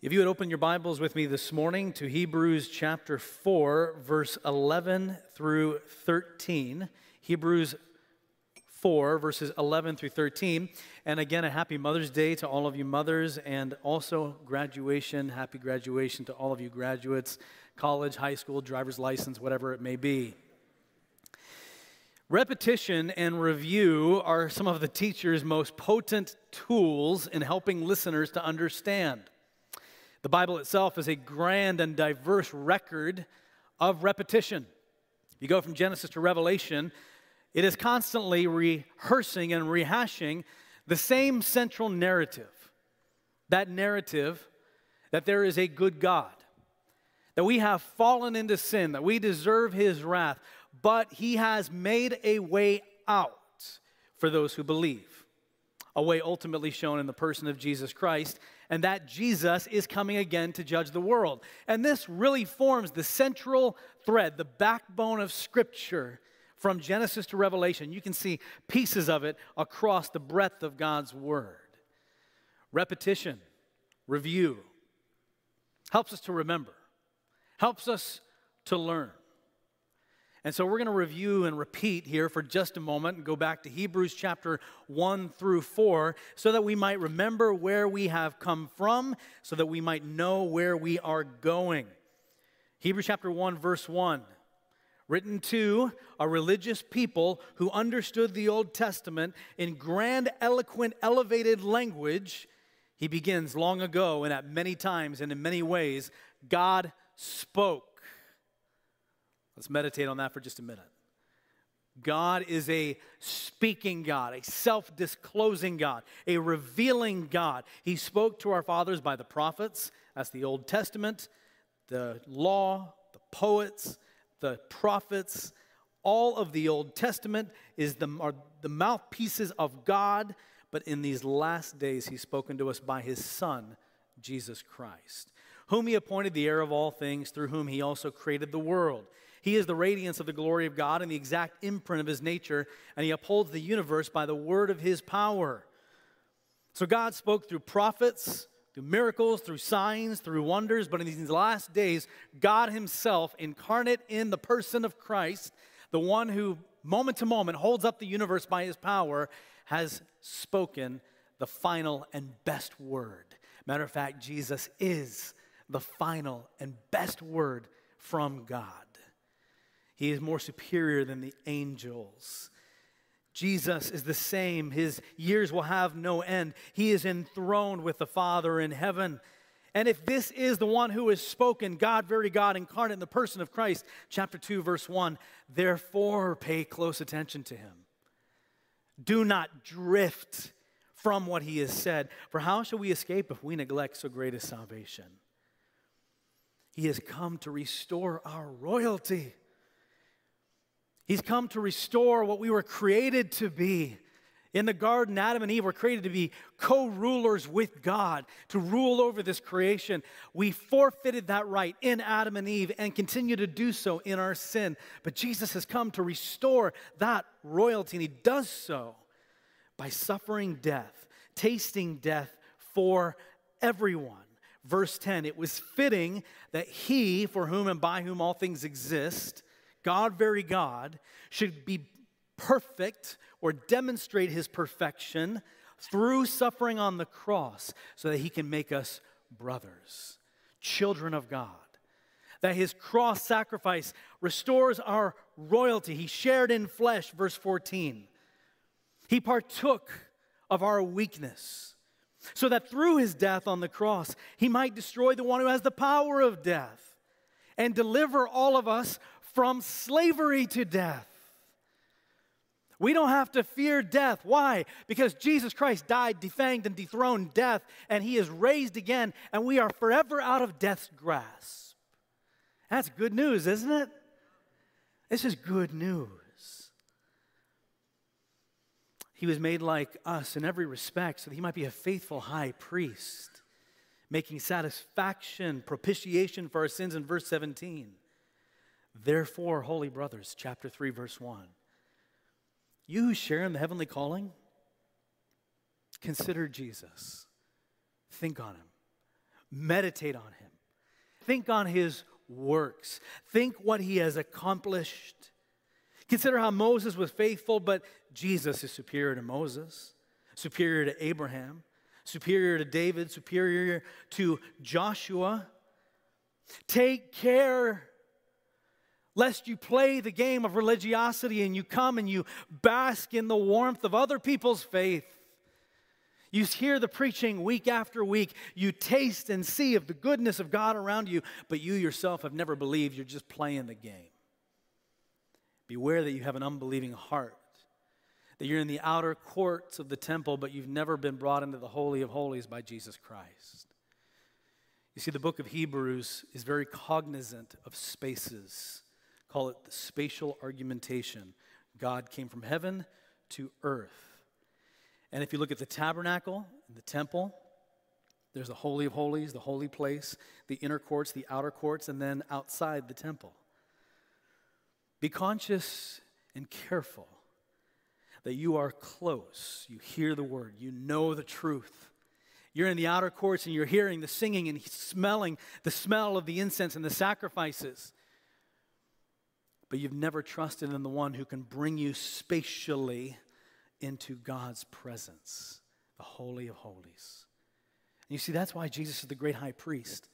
If you would open your Bibles with me this morning to Hebrews chapter 4, verse 11 through 13. Hebrews 4, verses 11 through 13. And again, a happy Mother's Day to all of you mothers, and also graduation. Happy graduation to all of you graduates, college, high school, driver's license, whatever it may be. Repetition and review are some of the teacher's most potent tools in helping listeners to understand. The Bible itself is a grand and diverse record of repetition. You go from Genesis to Revelation, it is constantly rehearsing and rehashing the same central narrative. That narrative that there is a good God, that we have fallen into sin, that we deserve his wrath, but he has made a way out for those who believe. A way ultimately shown in the person of Jesus Christ and that Jesus is coming again to judge the world. And this really forms the central thread, the backbone of Scripture from Genesis to Revelation. You can see pieces of it across the breadth of God's Word. Repetition, review, helps us to remember, helps us to learn. And so we're going to review and repeat here for just a moment and go back to Hebrews chapter 1 through 4 so that we might remember where we have come from, so that we might know where we are going. Hebrews chapter 1, verse 1 written to a religious people who understood the Old Testament in grand, eloquent, elevated language. He begins long ago and at many times and in many ways, God spoke. Let's meditate on that for just a minute. God is a speaking God, a self disclosing God, a revealing God. He spoke to our fathers by the prophets, that's the Old Testament, the law, the poets, the prophets. All of the Old Testament is the, are the mouthpieces of God, but in these last days, He's spoken to us by His Son, Jesus Christ, whom He appointed the heir of all things, through whom He also created the world. He is the radiance of the glory of God and the exact imprint of his nature, and he upholds the universe by the word of his power. So God spoke through prophets, through miracles, through signs, through wonders, but in these last days, God himself, incarnate in the person of Christ, the one who moment to moment holds up the universe by his power, has spoken the final and best word. Matter of fact, Jesus is the final and best word from God. He is more superior than the angels. Jesus is the same. His years will have no end. He is enthroned with the Father in heaven. And if this is the one who has spoken, God, very God, incarnate in the person of Christ, chapter 2, verse 1, therefore pay close attention to him. Do not drift from what he has said. For how shall we escape if we neglect so great a salvation? He has come to restore our royalty. He's come to restore what we were created to be. In the garden, Adam and Eve were created to be co rulers with God, to rule over this creation. We forfeited that right in Adam and Eve and continue to do so in our sin. But Jesus has come to restore that royalty, and He does so by suffering death, tasting death for everyone. Verse 10 it was fitting that He, for whom and by whom all things exist, God, very God, should be perfect or demonstrate his perfection through suffering on the cross so that he can make us brothers, children of God. That his cross sacrifice restores our royalty. He shared in flesh, verse 14. He partook of our weakness so that through his death on the cross, he might destroy the one who has the power of death and deliver all of us from slavery to death. We don't have to fear death. Why? Because Jesus Christ died, defanged, and dethroned death, and he is raised again, and we are forever out of death's grasp. That's good news, isn't it? This is good news. He was made like us in every respect so that he might be a faithful high priest, making satisfaction, propitiation for our sins in verse 17. Therefore, holy brothers, chapter 3, verse 1, you who share in the heavenly calling, consider Jesus. Think on him. Meditate on him. Think on his works. Think what he has accomplished. Consider how Moses was faithful, but Jesus is superior to Moses, superior to Abraham, superior to David, superior to Joshua. Take care lest you play the game of religiosity and you come and you bask in the warmth of other people's faith. You hear the preaching week after week. You taste and see of the goodness of God around you, but you yourself have never believed. You're just playing the game. Beware that you have an unbelieving heart, that you're in the outer courts of the temple, but you've never been brought into the Holy of Holies by Jesus Christ. You see, the book of Hebrews is very cognizant of spaces call it the spatial argumentation. God came from heaven to earth. And if you look at the tabernacle the temple, there's the Holy of Holies, the holy place, the inner courts, the outer courts, and then outside the temple. Be conscious and careful that you are close. You hear the word, you know the truth. You're in the outer courts and you're hearing the singing and smelling the smell of the incense and the sacrifices but you've never trusted in the one who can bring you spatially into God's presence, the Holy of Holies. And you see, that's why Jesus is the great high priest.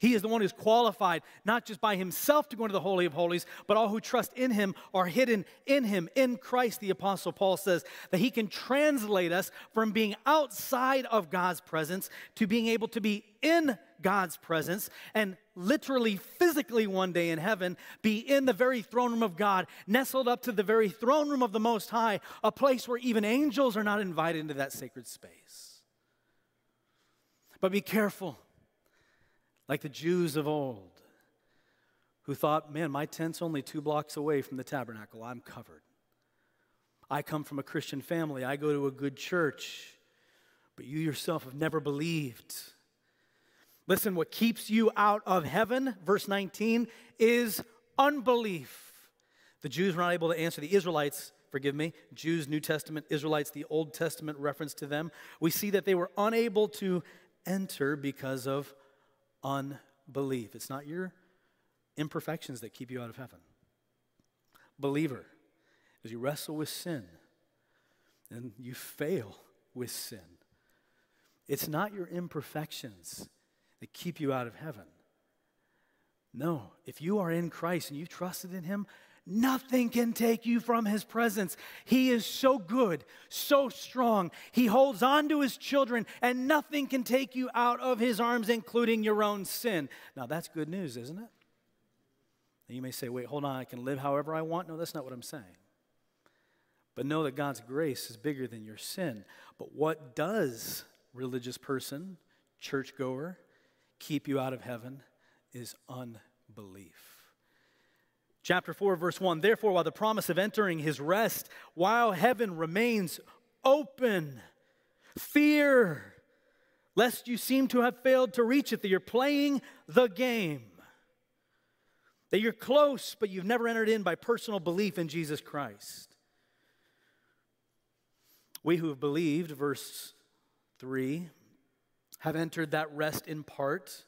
He is the one who's qualified, not just by himself to go into the Holy of Holies, but all who trust in him are hidden in him. In Christ, the Apostle Paul says that he can translate us from being outside of God's presence to being able to be in God's presence and literally, physically, one day in heaven, be in the very throne room of God, nestled up to the very throne room of the Most High, a place where even angels are not invited into that sacred space. But be careful like the Jews of old who thought, man, my tent's only two blocks away from the tabernacle. I'm covered. I come from a Christian family. I go to a good church. But you yourself have never believed. Listen, what keeps you out of heaven, verse 19, is unbelief. The Jews were not able to answer. The Israelites, forgive me, Jews, New Testament, Israelites, the Old Testament reference to them. We see that they were unable to enter because of unbelief. It's not your imperfections that keep you out of heaven. Believer, as you wrestle with sin and you fail with sin, it's not your imperfections that keep you out of heaven. No, if you are in Christ and you've trusted in Him, Nothing can take you from his presence. He is so good, so strong. He holds on to his children, and nothing can take you out of his arms, including your own sin. Now, that's good news, isn't it? And you may say, wait, hold on, I can live however I want. No, that's not what I'm saying. But know that God's grace is bigger than your sin. But what does religious person, churchgoer, keep you out of heaven is unbelief. Chapter 4, verse 1 Therefore, while the promise of entering his rest, while heaven remains open, fear lest you seem to have failed to reach it, that you're playing the game, that you're close, but you've never entered in by personal belief in Jesus Christ. We who have believed, verse 3, have entered that rest in part.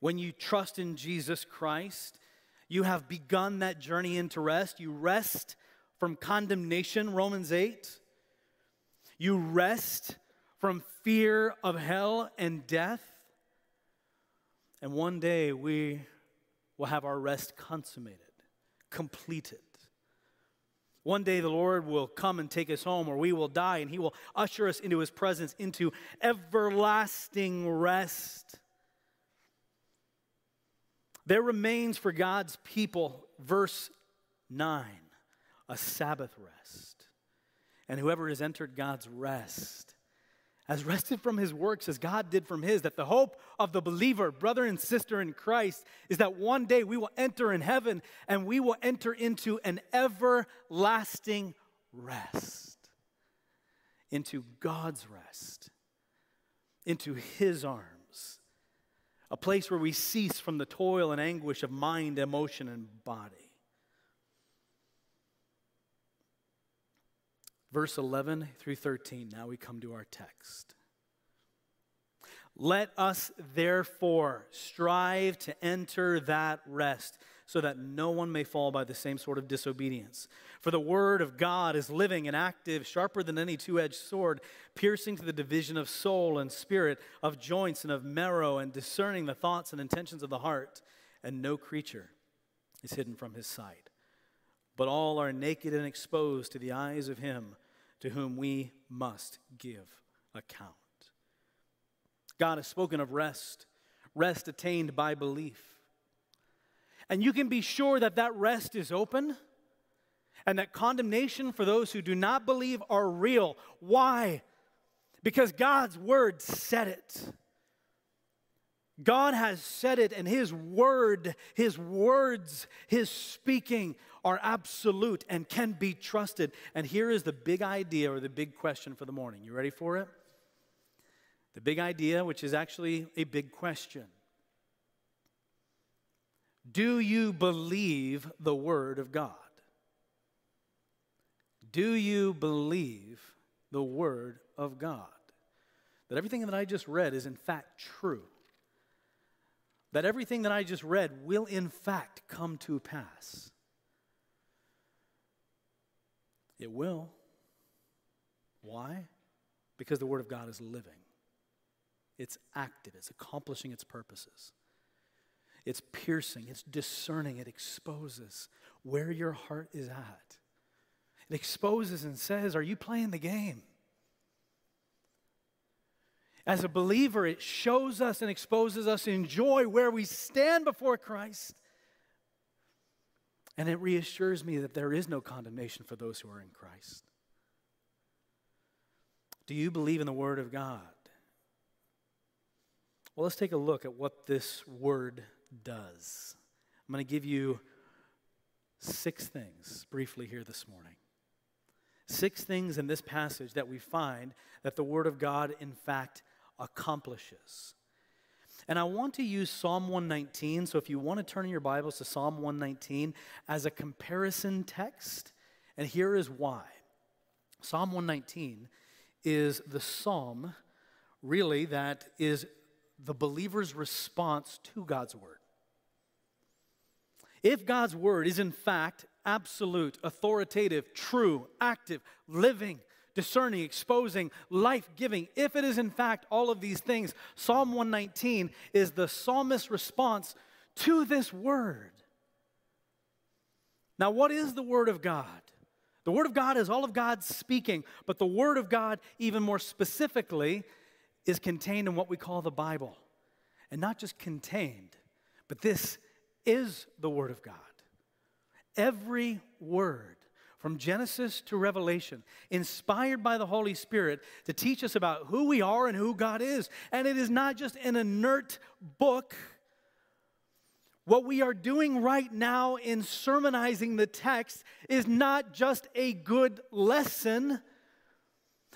When you trust in Jesus Christ, you have begun that journey into rest. You rest from condemnation, Romans 8. You rest from fear of hell and death. And one day we will have our rest consummated, completed. One day the Lord will come and take us home, or we will die, and He will usher us into His presence, into everlasting rest. There remains for God's people, verse 9, a Sabbath rest. And whoever has entered God's rest has rested from his works as God did from his. That the hope of the believer, brother and sister in Christ, is that one day we will enter in heaven and we will enter into an everlasting rest, into God's rest, into his arms a place where we cease from the toil and anguish of mind, emotion, and body. Verse 11 through 13, now we come to our text. Let us therefore strive to enter that rest, so that no one may fall by the same sort of disobedience. For the word of God is living and active, sharper than any two edged sword, piercing to the division of soul and spirit, of joints and of marrow, and discerning the thoughts and intentions of the heart. And no creature is hidden from his sight, but all are naked and exposed to the eyes of him to whom we must give account. God has spoken of rest, rest attained by belief. And you can be sure that that rest is open and that condemnation for those who do not believe are real. Why? Because God's word said it. God has said it, and His word, His words, His speaking are absolute and can be trusted. And here is the big idea or the big question for the morning. You ready for it? The big idea, which is actually a big question Do you believe the Word of God? Do you believe the Word of God? That everything that I just read is in fact true. That everything that I just read will in fact come to pass. It will. Why? Because the Word of God is living. It's active, it's accomplishing its purposes. It's piercing, it's discerning, it exposes where your heart is at. It exposes and says, Are you playing the game? As a believer, it shows us and exposes us in joy where we stand before Christ. And it reassures me that there is no condemnation for those who are in Christ. Do you believe in the Word of God? Well, let's take a look at what this word does. I'm going to give you six things briefly here this morning. Six things in this passage that we find that the Word of God, in fact, accomplishes. And I want to use Psalm 119. So if you want to turn in your Bibles to Psalm 119 as a comparison text, and here is why. Psalm 119 is the psalm, really, that is the believer's response to God's word. If God's word is in fact absolute, authoritative, true, active, living, discerning, exposing, life giving, if it is in fact all of these things, Psalm 119 is the psalmist's response to this word. Now, what is the word of God? The word of God is all of God's speaking, but the word of God, even more specifically, is contained in what we call the Bible. And not just contained, but this is the Word of God. Every word from Genesis to Revelation, inspired by the Holy Spirit to teach us about who we are and who God is. And it is not just an inert book. What we are doing right now in sermonizing the text is not just a good lesson,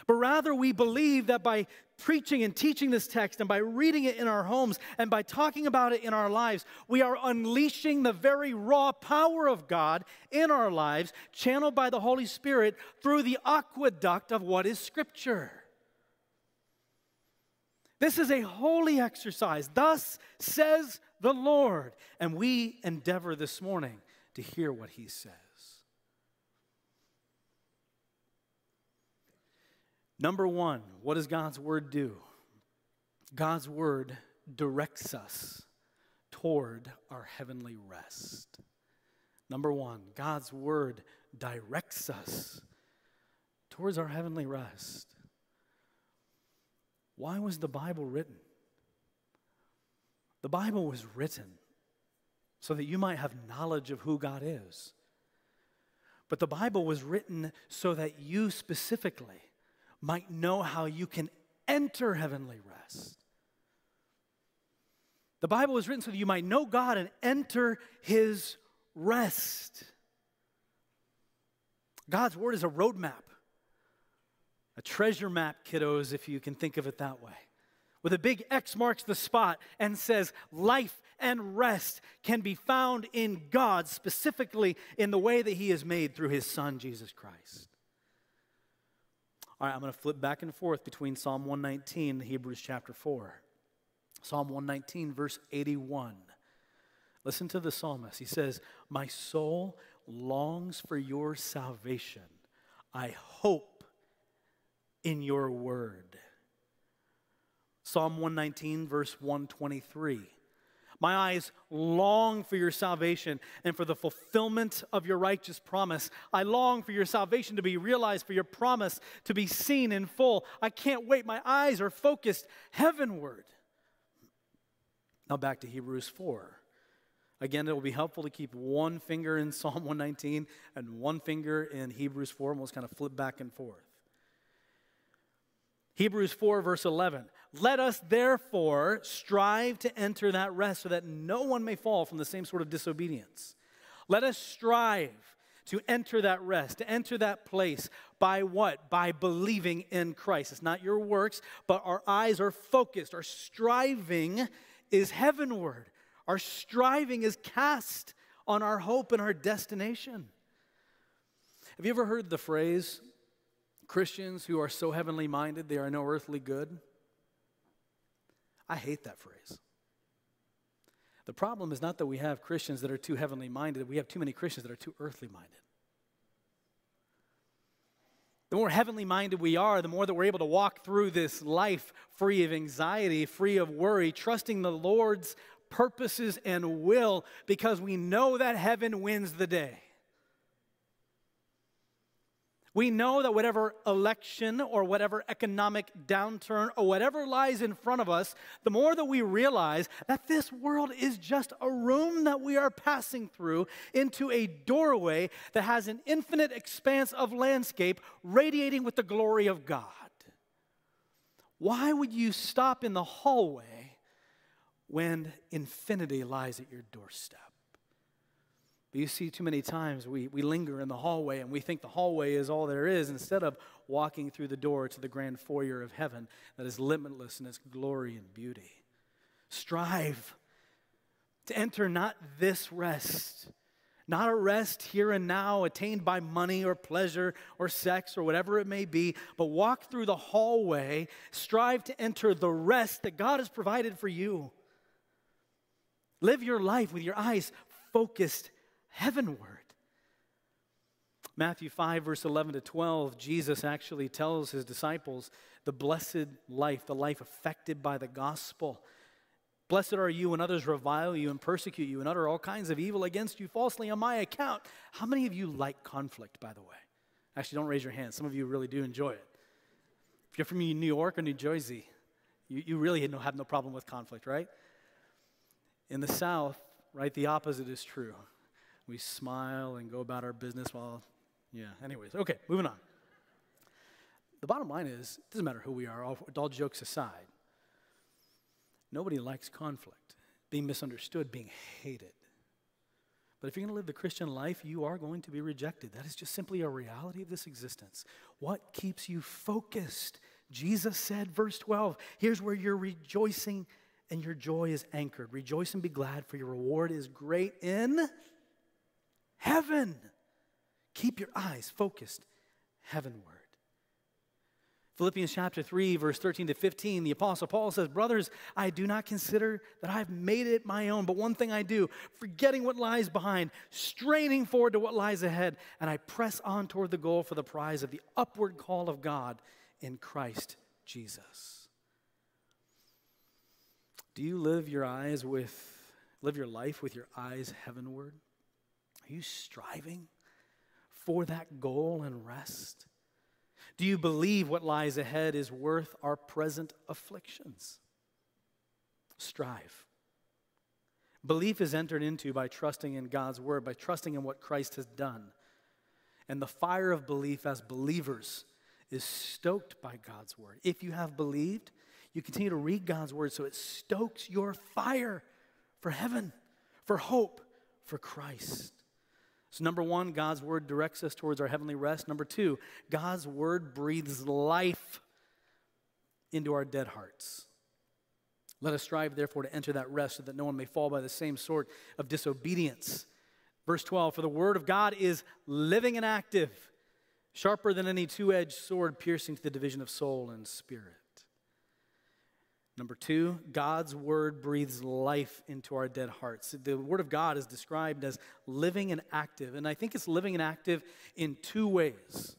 but rather we believe that by preaching and teaching this text and by reading it in our homes and by talking about it in our lives, we are unleashing the very raw power of God in our lives, channeled by the Holy Spirit through the aqueduct of what is Scripture. This is a holy exercise. Thus says the Lord. And we endeavor this morning to hear what He says. Number one, what does God's word do? God's word directs us toward our heavenly rest. Number one, God's word directs us towards our heavenly rest. Why was the Bible written? The Bible was written so that you might have knowledge of who God is. But the Bible was written so that you specifically might know how you can enter heavenly rest. The Bible was written so that you might know God and enter his rest. God's word is a roadmap, a treasure map, kiddos, if you can think of it that way. With a big X marks the spot and says, life and rest can be found in God, specifically in the way that He is made through His Son, Jesus Christ. All right, I'm going to flip back and forth between Psalm 119 and Hebrews chapter 4. Psalm 119, verse 81. Listen to the psalmist. He says, My soul longs for your salvation. I hope in your word. Psalm 119, verse 123. My eyes long for your salvation and for the fulfillment of your righteous promise. I long for your salvation to be realized, for your promise to be seen in full. I can't wait. My eyes are focused heavenward. Now back to Hebrews 4. Again, it will be helpful to keep one finger in Psalm 119 and one finger in Hebrews 4, and we'll just kind of flip back and forth. Hebrews 4, verse 11. Let us therefore strive to enter that rest so that no one may fall from the same sort of disobedience. Let us strive to enter that rest, to enter that place by what? By believing in Christ. It's not your works, but our eyes are focused. Our striving is heavenward. Our striving is cast on our hope and our destination. Have you ever heard the phrase, Christians who are so heavenly minded, they are no earthly good? I hate that phrase. The problem is not that we have Christians that are too heavenly minded, we have too many Christians that are too earthly minded. The more heavenly minded we are, the more that we're able to walk through this life free of anxiety, free of worry, trusting the Lord's purposes and will because we know that heaven wins the day. We know that whatever election or whatever economic downturn or whatever lies in front of us, the more that we realize that this world is just a room that we are passing through into a doorway that has an infinite expanse of landscape radiating with the glory of God. Why would you stop in the hallway when infinity lies at your doorstep? But you see, too many times we, we linger in the hallway and we think the hallway is all there is instead of walking through the door to the grand foyer of heaven that is limitless in its glory and beauty. Strive to enter not this rest, not a rest here and now attained by money or pleasure or sex or whatever it may be, but walk through the hallway. Strive to enter the rest that God has provided for you. Live your life with your eyes focused heavenward. Matthew 5, verse 11 to 12, Jesus actually tells his disciples the blessed life, the life affected by the gospel. Blessed are you when others revile you and persecute you and utter all kinds of evil against you falsely on my account. How many of you like conflict, by the way? Actually, don't raise your hand. Some of you really do enjoy it. If you're from New York or New Jersey, you, you really have no problem with conflict, right? In the South, right, the opposite is true we smile and go about our business while, yeah, anyways. Okay, moving on. The bottom line is it doesn't matter who we are, all, all jokes aside, nobody likes conflict, being misunderstood, being hated. But if you're going to live the Christian life, you are going to be rejected. That is just simply a reality of this existence. What keeps you focused? Jesus said, verse 12, here's where you're rejoicing and your joy is anchored. Rejoice and be glad, for your reward is great in heaven. Keep your eyes focused heavenward. Philippians chapter 3, verse 13 to 15, the Apostle Paul says, Brothers, I do not consider that I've made it my own, but one thing I do, forgetting what lies behind, straining forward to what lies ahead, and I press on toward the goal for the prize of the upward call of God in Christ Jesus. Do you live your eyes with, live your life with your eyes heavenward? Are you striving for that goal and rest? Do you believe what lies ahead is worth our present afflictions? Strive. Belief is entered into by trusting in God's word, by trusting in what Christ has done. And the fire of belief as believers is stoked by God's word. If you have believed, you continue to read God's word so it stokes your fire for heaven, for hope, for Christ. So, number one, God's word directs us towards our heavenly rest. Number two, God's word breathes life into our dead hearts. Let us strive, therefore, to enter that rest so that no one may fall by the same sort of disobedience. Verse 12 For the word of God is living and active, sharper than any two edged sword, piercing to the division of soul and spirit. Number two, God's word breathes life into our dead hearts. The word of God is described as living and active, and I think it's living and active in two ways.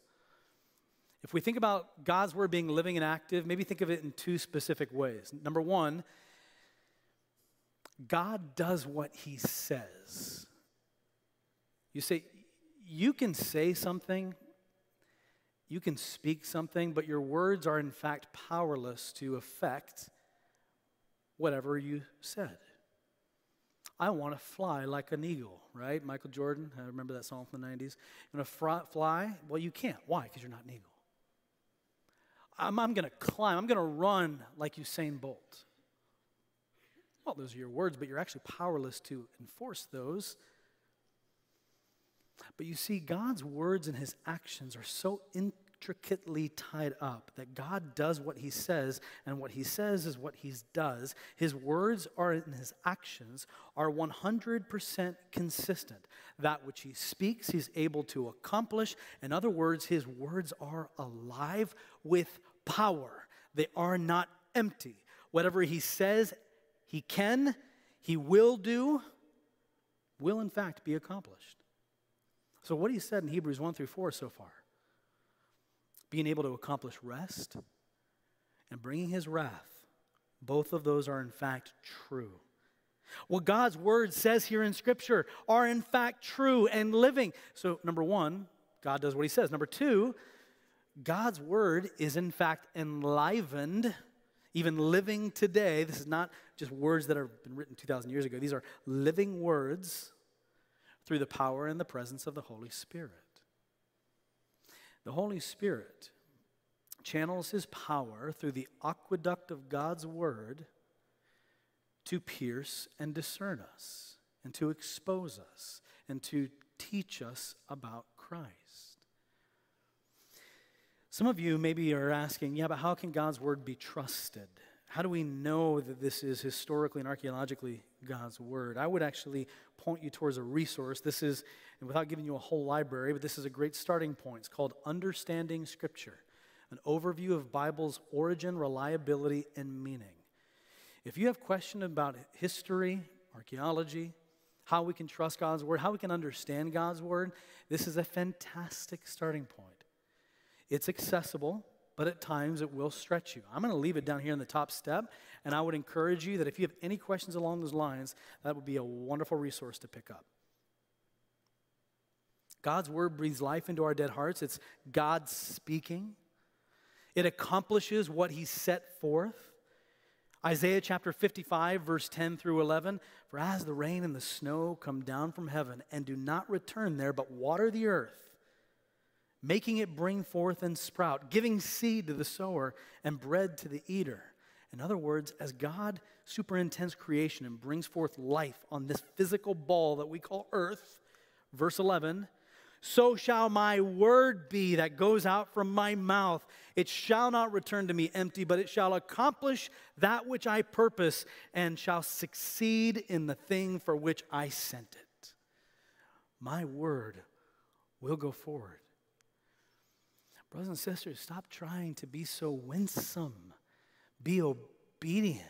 If we think about God's word being living and active, maybe think of it in two specific ways. Number one, God does what he says. You say, you can say something, you can speak something, but your words are in fact powerless to affect whatever you said. I want to fly like an eagle, right? Michael Jordan, I remember that song from the 90s. You want to fly? Well, you can't. Why? Because you're not an eagle. I'm, I'm going to climb. I'm going to run like Usain Bolt. Well, those are your words, but you're actually powerless to enforce those. But you see, God's words and his actions are so in, intricately tied up that God does what he says, and what he says is what he does. His words are and his actions are 100% consistent. That which he speaks, he's able to accomplish. In other words, his words are alive with power, they are not empty. Whatever he says, he can, he will do, will in fact be accomplished. So, what he said in Hebrews 1 through 4 so far being able to accomplish rest and bringing his wrath, both of those are in fact true. What God's word says here in Scripture are in fact true and living. So, number one, God does what he says. Number two, God's word is in fact enlivened, even living today. This is not just words that have been written 2,000 years ago, these are living words through the power and the presence of the Holy Spirit. The Holy Spirit channels his power through the aqueduct of God's word to pierce and discern us, and to expose us, and to teach us about Christ. Some of you maybe are asking, yeah, but how can God's word be trusted? How do we know that this is historically and archaeologically God's word? I would actually point you towards a resource. This is, without giving you a whole library, but this is a great starting point. It's called Understanding Scripture, an overview of Bible's origin, reliability, and meaning. If you have questions about history, archaeology, how we can trust God's word, how we can understand God's word, this is a fantastic starting point. It's accessible, but at times it will stretch you. I'm going to leave it down here in the top step, and I would encourage you that if you have any questions along those lines, that would be a wonderful resource to pick up. God's word breathes life into our dead hearts. It's God speaking. It accomplishes what he set forth. Isaiah chapter 55, verse 10 through 11 For as the rain and the snow come down from heaven and do not return there, but water the earth, making it bring forth and sprout, giving seed to the sower and bread to the eater. In other words, as God superintends creation and brings forth life on this physical ball that we call earth, verse 11, so shall my word be that goes out from my mouth. It shall not return to me empty, but it shall accomplish that which I purpose and shall succeed in the thing for which I sent it. My word will go forward. Brothers and sisters, stop trying to be so winsome. Be obedient.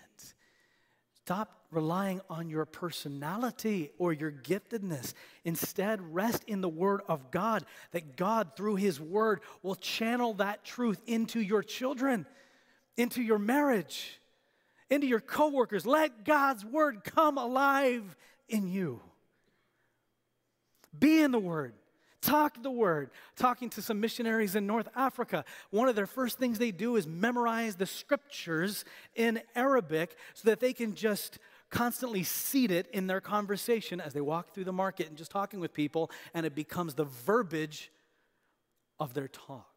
Stop relying on your personality or your giftedness. Instead, rest in the Word of God, that God, through His Word, will channel that truth into your children, into your marriage, into your coworkers. Let God's Word come alive in you. Be in the Word. Talk the word. Talking to some missionaries in North Africa, one of their first things they do is memorize the scriptures in Arabic so that they can just constantly seed it in their conversation as they walk through the market and just talking with people, and it becomes the verbiage of their talk.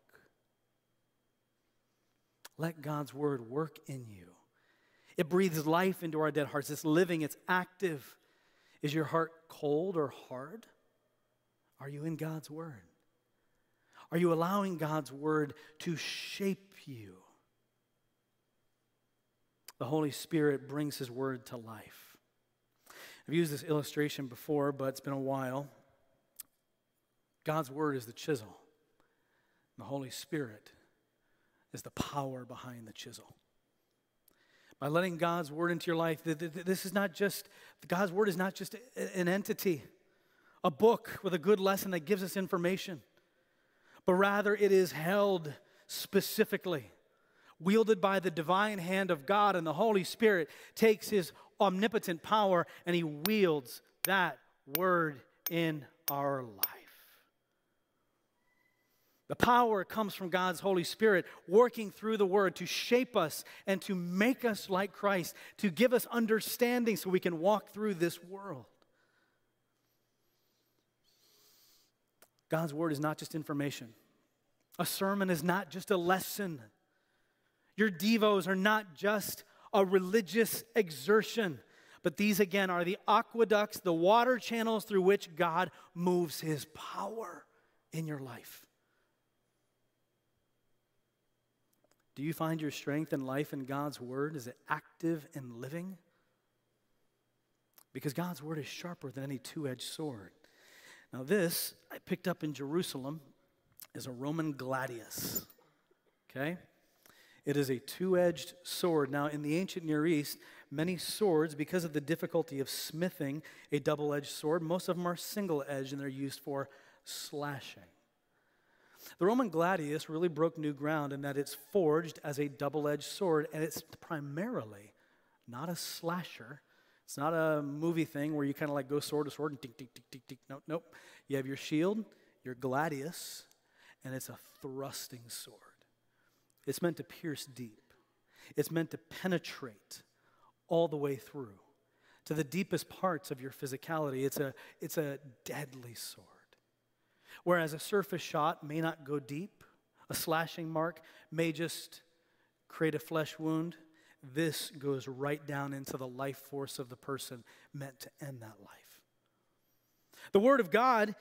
Let God's word work in you. It breathes life into our dead hearts. It's living, it's active. Is your heart cold or hard? Are you in God's Word? Are you allowing God's Word to shape you? The Holy Spirit brings His Word to life. I've used this illustration before, but it's been a while. God's Word is the chisel, the Holy Spirit is the power behind the chisel. By letting God's word into your life, this is not just, God's word is not just an entity, a book with a good lesson that gives us information, but rather it is held specifically, wielded by the divine hand of God, and the Holy Spirit takes his omnipotent power and he wields that word in our life. The power comes from God's Holy Spirit working through the Word to shape us and to make us like Christ, to give us understanding so we can walk through this world. God's Word is not just information, a sermon is not just a lesson. Your Devos are not just a religious exertion, but these again are the aqueducts, the water channels through which God moves His power in your life. Do you find your strength and life in God's Word? Is it active and living? Because God's Word is sharper than any two edged sword. Now, this I picked up in Jerusalem is a Roman gladius. Okay? It is a two edged sword. Now, in the ancient Near East, many swords, because of the difficulty of smithing a double edged sword, most of them are single edged and they're used for slashing. The Roman gladius really broke new ground in that it's forged as a double edged sword, and it's primarily not a slasher. It's not a movie thing where you kind of like go sword to sword and tick, tick, tick, tick, tick. Nope, nope. You have your shield, your gladius, and it's a thrusting sword. It's meant to pierce deep, it's meant to penetrate all the way through to the deepest parts of your physicality. It's a, it's a deadly sword. Whereas a surface shot may not go deep, a slashing mark may just create a flesh wound. This goes right down into the life force of the person meant to end that life. The Word of God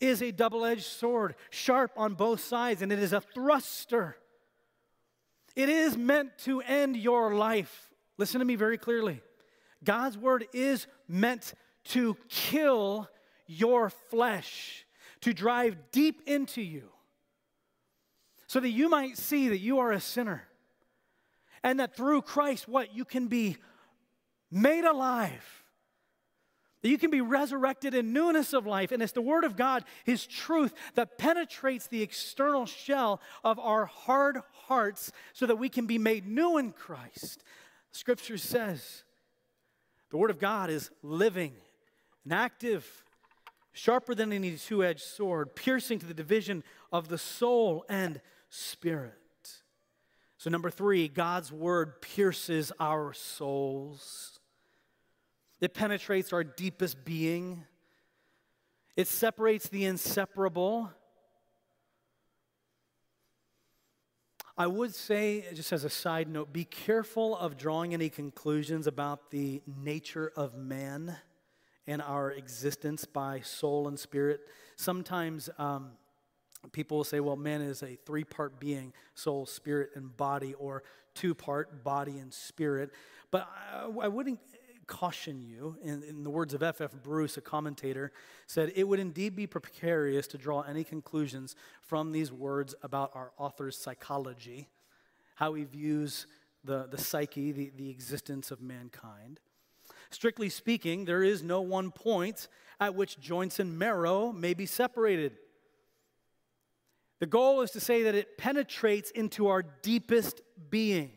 is a double edged sword, sharp on both sides, and it is a thruster. It is meant to end your life. Listen to me very clearly. God's Word is meant to kill your flesh to drive deep into you so that you might see that you are a sinner and that through Christ, what? You can be made alive. That you can be resurrected in newness of life. And it's the Word of God, His truth, that penetrates the external shell of our hard hearts so that we can be made new in Christ. Scripture says the Word of God is living and active sharper than any two edged sword, piercing to the division of the soul and spirit. So, number three, God's word pierces our souls, it penetrates our deepest being, it separates the inseparable. I would say, just as a side note, be careful of drawing any conclusions about the nature of man and our existence by soul and spirit. Sometimes um, people will say, well, man is a three part being soul, spirit, and body, or two part body and spirit. But I, I wouldn't caution you, in, in, the words of F.F. Bruce, a commentator, said, It would indeed be precarious to draw any conclusions from these words about our author's psychology, how he views the, the psyche, the, the existence of mankind. Strictly speaking, there is no one point at which joints and marrow may be separated. The goal is to say that it penetrates into our deepest being.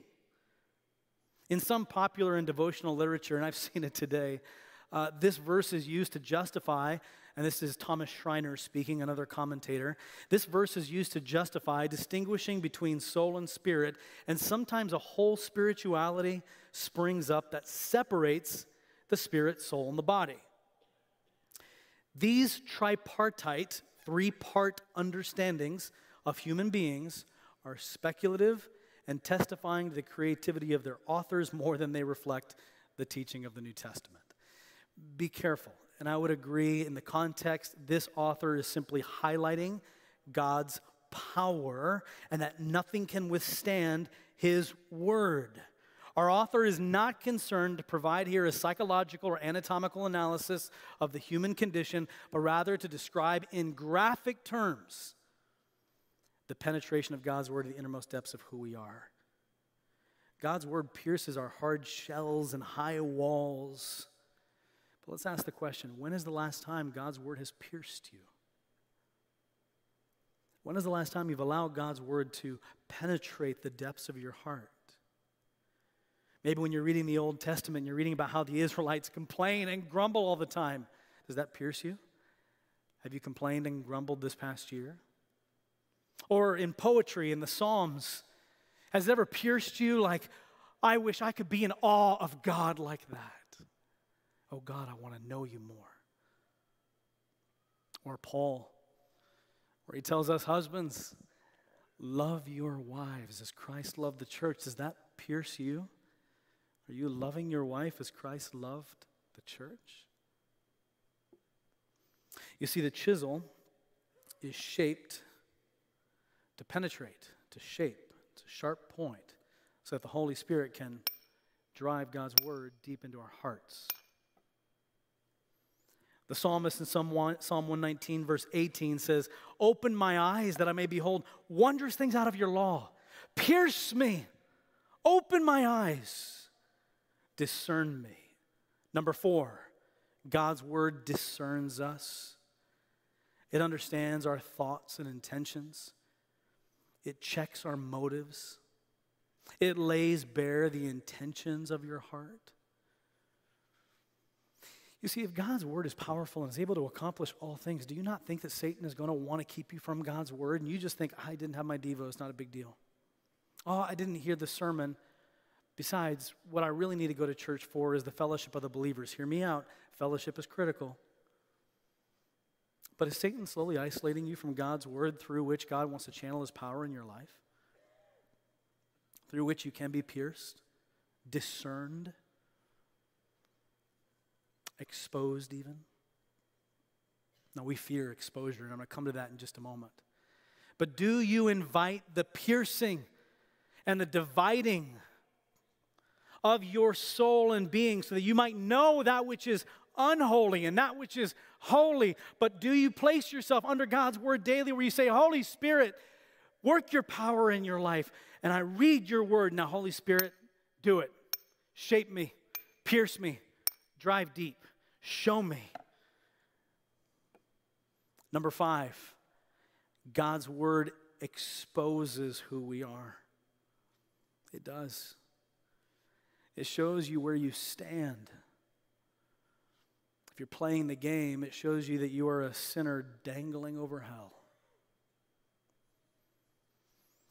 In some popular and devotional literature, and I've seen it today, uh, this verse is used to justify, and this is Thomas Schreiner speaking, another commentator. This verse is used to justify distinguishing between soul and spirit, and sometimes a whole spirituality springs up that separates the spirit, soul, and the body. These tripartite, three part understandings of human beings are speculative and testifying to the creativity of their authors more than they reflect the teaching of the New Testament. Be careful. And I would agree in the context, this author is simply highlighting God's power and that nothing can withstand his word. Our author is not concerned to provide here a psychological or anatomical analysis of the human condition, but rather to describe in graphic terms the penetration of God's word to the innermost depths of who we are. God's word pierces our hard shells and high walls. But let's ask the question when is the last time God's word has pierced you? When is the last time you've allowed God's word to penetrate the depths of your heart? Maybe when you're reading the Old Testament, you're reading about how the Israelites complain and grumble all the time. Does that pierce you? Have you complained and grumbled this past year? Or in poetry, in the Psalms, has it ever pierced you like, I wish I could be in awe of God like that? Oh God, I want to know you more. Or Paul, where he tells us, husbands, love your wives as Christ loved the church. Does that pierce you? Are you loving your wife as Christ loved the church? You see, the chisel is shaped to penetrate, to shape. A sharp point so that the Holy Spirit can drive God's word deep into our hearts. The psalmist in Psalm 119, verse 18 says, Open my eyes that I may behold wondrous things out of your law. Pierce me. Open my eyes. Discern me. Number four, God's word discerns us. It understands our thoughts and intentions. It checks our motives. It lays bare the intentions of your heart. You see, if God's word is powerful and is able to accomplish all things, do you not think that Satan is going to want to keep you from God's word? And you just think, I didn't have my Devo, it's not a big deal. Oh, I didn't hear the sermon. Besides, what I really need to go to church for is the fellowship of the believers. Hear me out. Fellowship is critical. But is Satan slowly isolating you from God's word through which God wants to channel his power in your life? Through which you can be pierced, discerned, exposed, even? Now, we fear exposure, and I'm going to come to that in just a moment. But do you invite the piercing and the dividing of your soul and being so that you might know that which is unholy and that which is holy. But do you place yourself under God's word daily where you say, Holy Spirit, work your power in your life? And I read your word. Now, Holy Spirit, do it. Shape me, pierce me, drive deep, show me. Number five, God's word exposes who we are. It does. It shows you where you stand. If you're playing the game, it shows you that you are a sinner dangling over hell.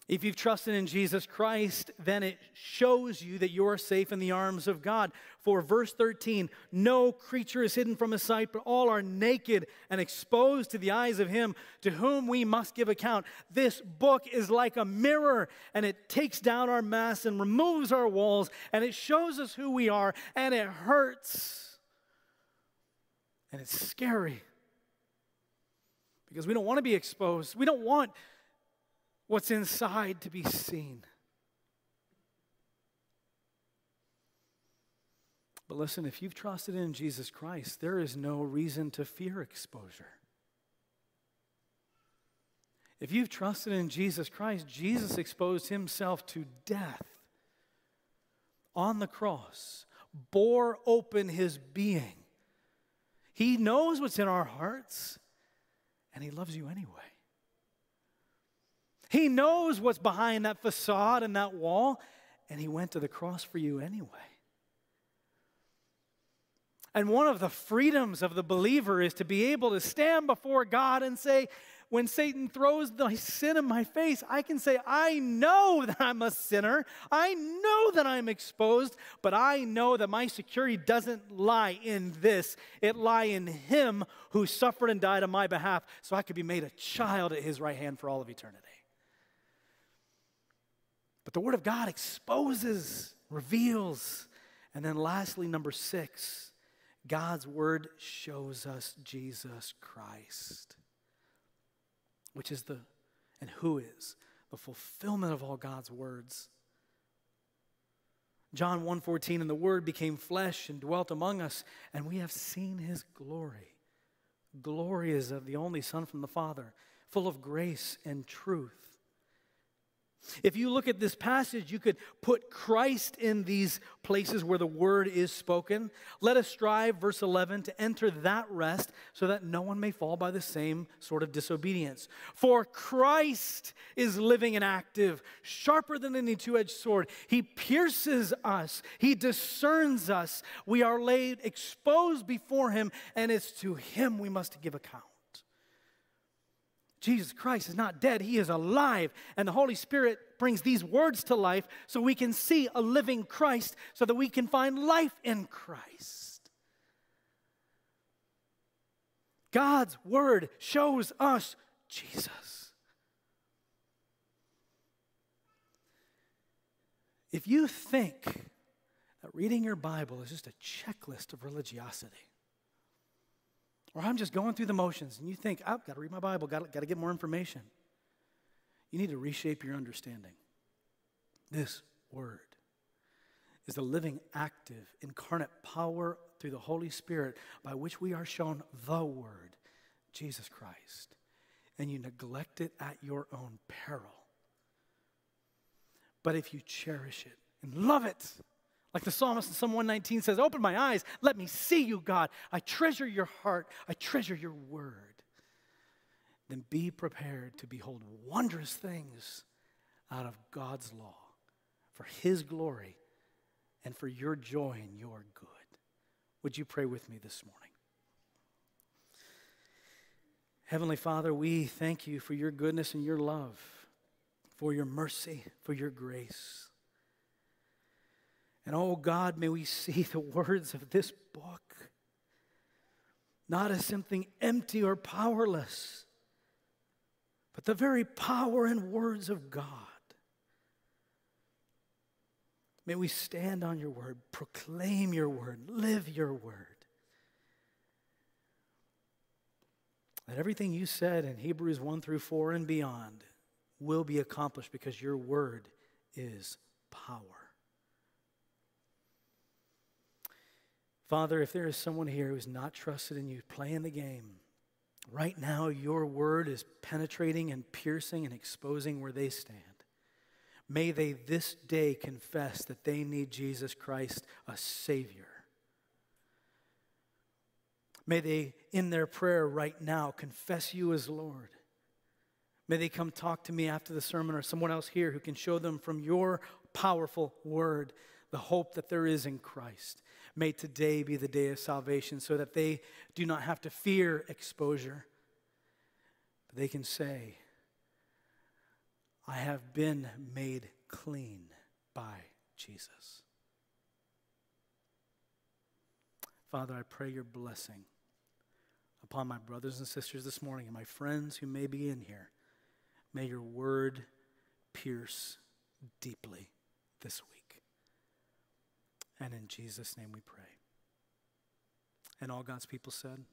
If you've trusted in Jesus Christ, then it shows you that you are safe in the arms of God. For verse 13, no creature is hidden from his sight, but all are naked and exposed to the eyes of him to whom we must give account. This book is like a mirror, and it takes down our masks and removes our walls, and it shows us who we are, and it hurts. And it's scary because we don't want to be exposed. We don't want what's inside to be seen. But listen, if you've trusted in Jesus Christ, there is no reason to fear exposure. If you've trusted in Jesus Christ, Jesus exposed himself to death on the cross, bore open his being he knows what's in our hearts, and He loves you anyway. He knows what's behind that facade and that wall, and He went to the cross for you anyway. And one of the freedoms of the believer is to be able to stand before God and say, when Satan throws the sin in my face, I can say, I know that I'm a sinner. I know that I'm exposed, but I know that my security doesn't lie in this. It lie in him who suffered and died on my behalf so I could be made a child at his right hand for all of eternity. But the Word of God exposes, reveals. And then lastly, number six, God's Word shows us Jesus Christ which is the, and who is the fulfillment of all God's words. John 1:14 and the word became flesh and dwelt among us and we have seen his glory. Glory is of the only son from the Father, full of grace and truth. If you look at this passage, you could put Christ in these places where the word is spoken. Let us strive, verse 11, to enter that rest so that no one may fall by the same sort of disobedience. For Christ is living and active, sharper than any two edged sword. He pierces us, He discerns us. We are laid exposed before Him, and it's to Him we must give account. Jesus Christ is not dead, he is alive. And the Holy Spirit brings these words to life so we can see a living Christ, so that we can find life in Christ. God's word shows us Jesus. If you think that reading your Bible is just a checklist of religiosity, or I'm just going through the motions and you think, I've got to read my Bible, got to get more information. You need to reshape your understanding. This word is the living, active, incarnate power through the Holy Spirit by which we are shown the Word, Jesus Christ. And you neglect it at your own peril. But if you cherish it and love it, like the psalmist in Psalm 119 says, Open my eyes, let me see you, God. I treasure your heart, I treasure your word. Then be prepared to behold wondrous things out of God's law for his glory and for your joy and your good. Would you pray with me this morning? Heavenly Father, we thank you for your goodness and your love, for your mercy, for your grace. And oh God, may we see the words of this book not as something empty or powerless, but the very power and words of God. May we stand on your word, proclaim your word, live your word. That everything you said in Hebrews 1 through 4 and beyond will be accomplished because your word is power. Father, if there is someone here who's not trusted in you playing the game, right now your word is penetrating and piercing and exposing where they stand. May they this day confess that they need Jesus Christ, a Savior. May they, in their prayer right now, confess you as Lord. May they come talk to me after the sermon or someone else here who can show them from your powerful word the hope that there is in Christ. May today be the day of salvation so that they do not have to fear exposure, but they can say, I have been made clean by Jesus. Father, I pray your blessing upon my brothers and sisters this morning and my friends who may be in here. May your word pierce deeply this week. And in Jesus' name we pray. And all God's people said,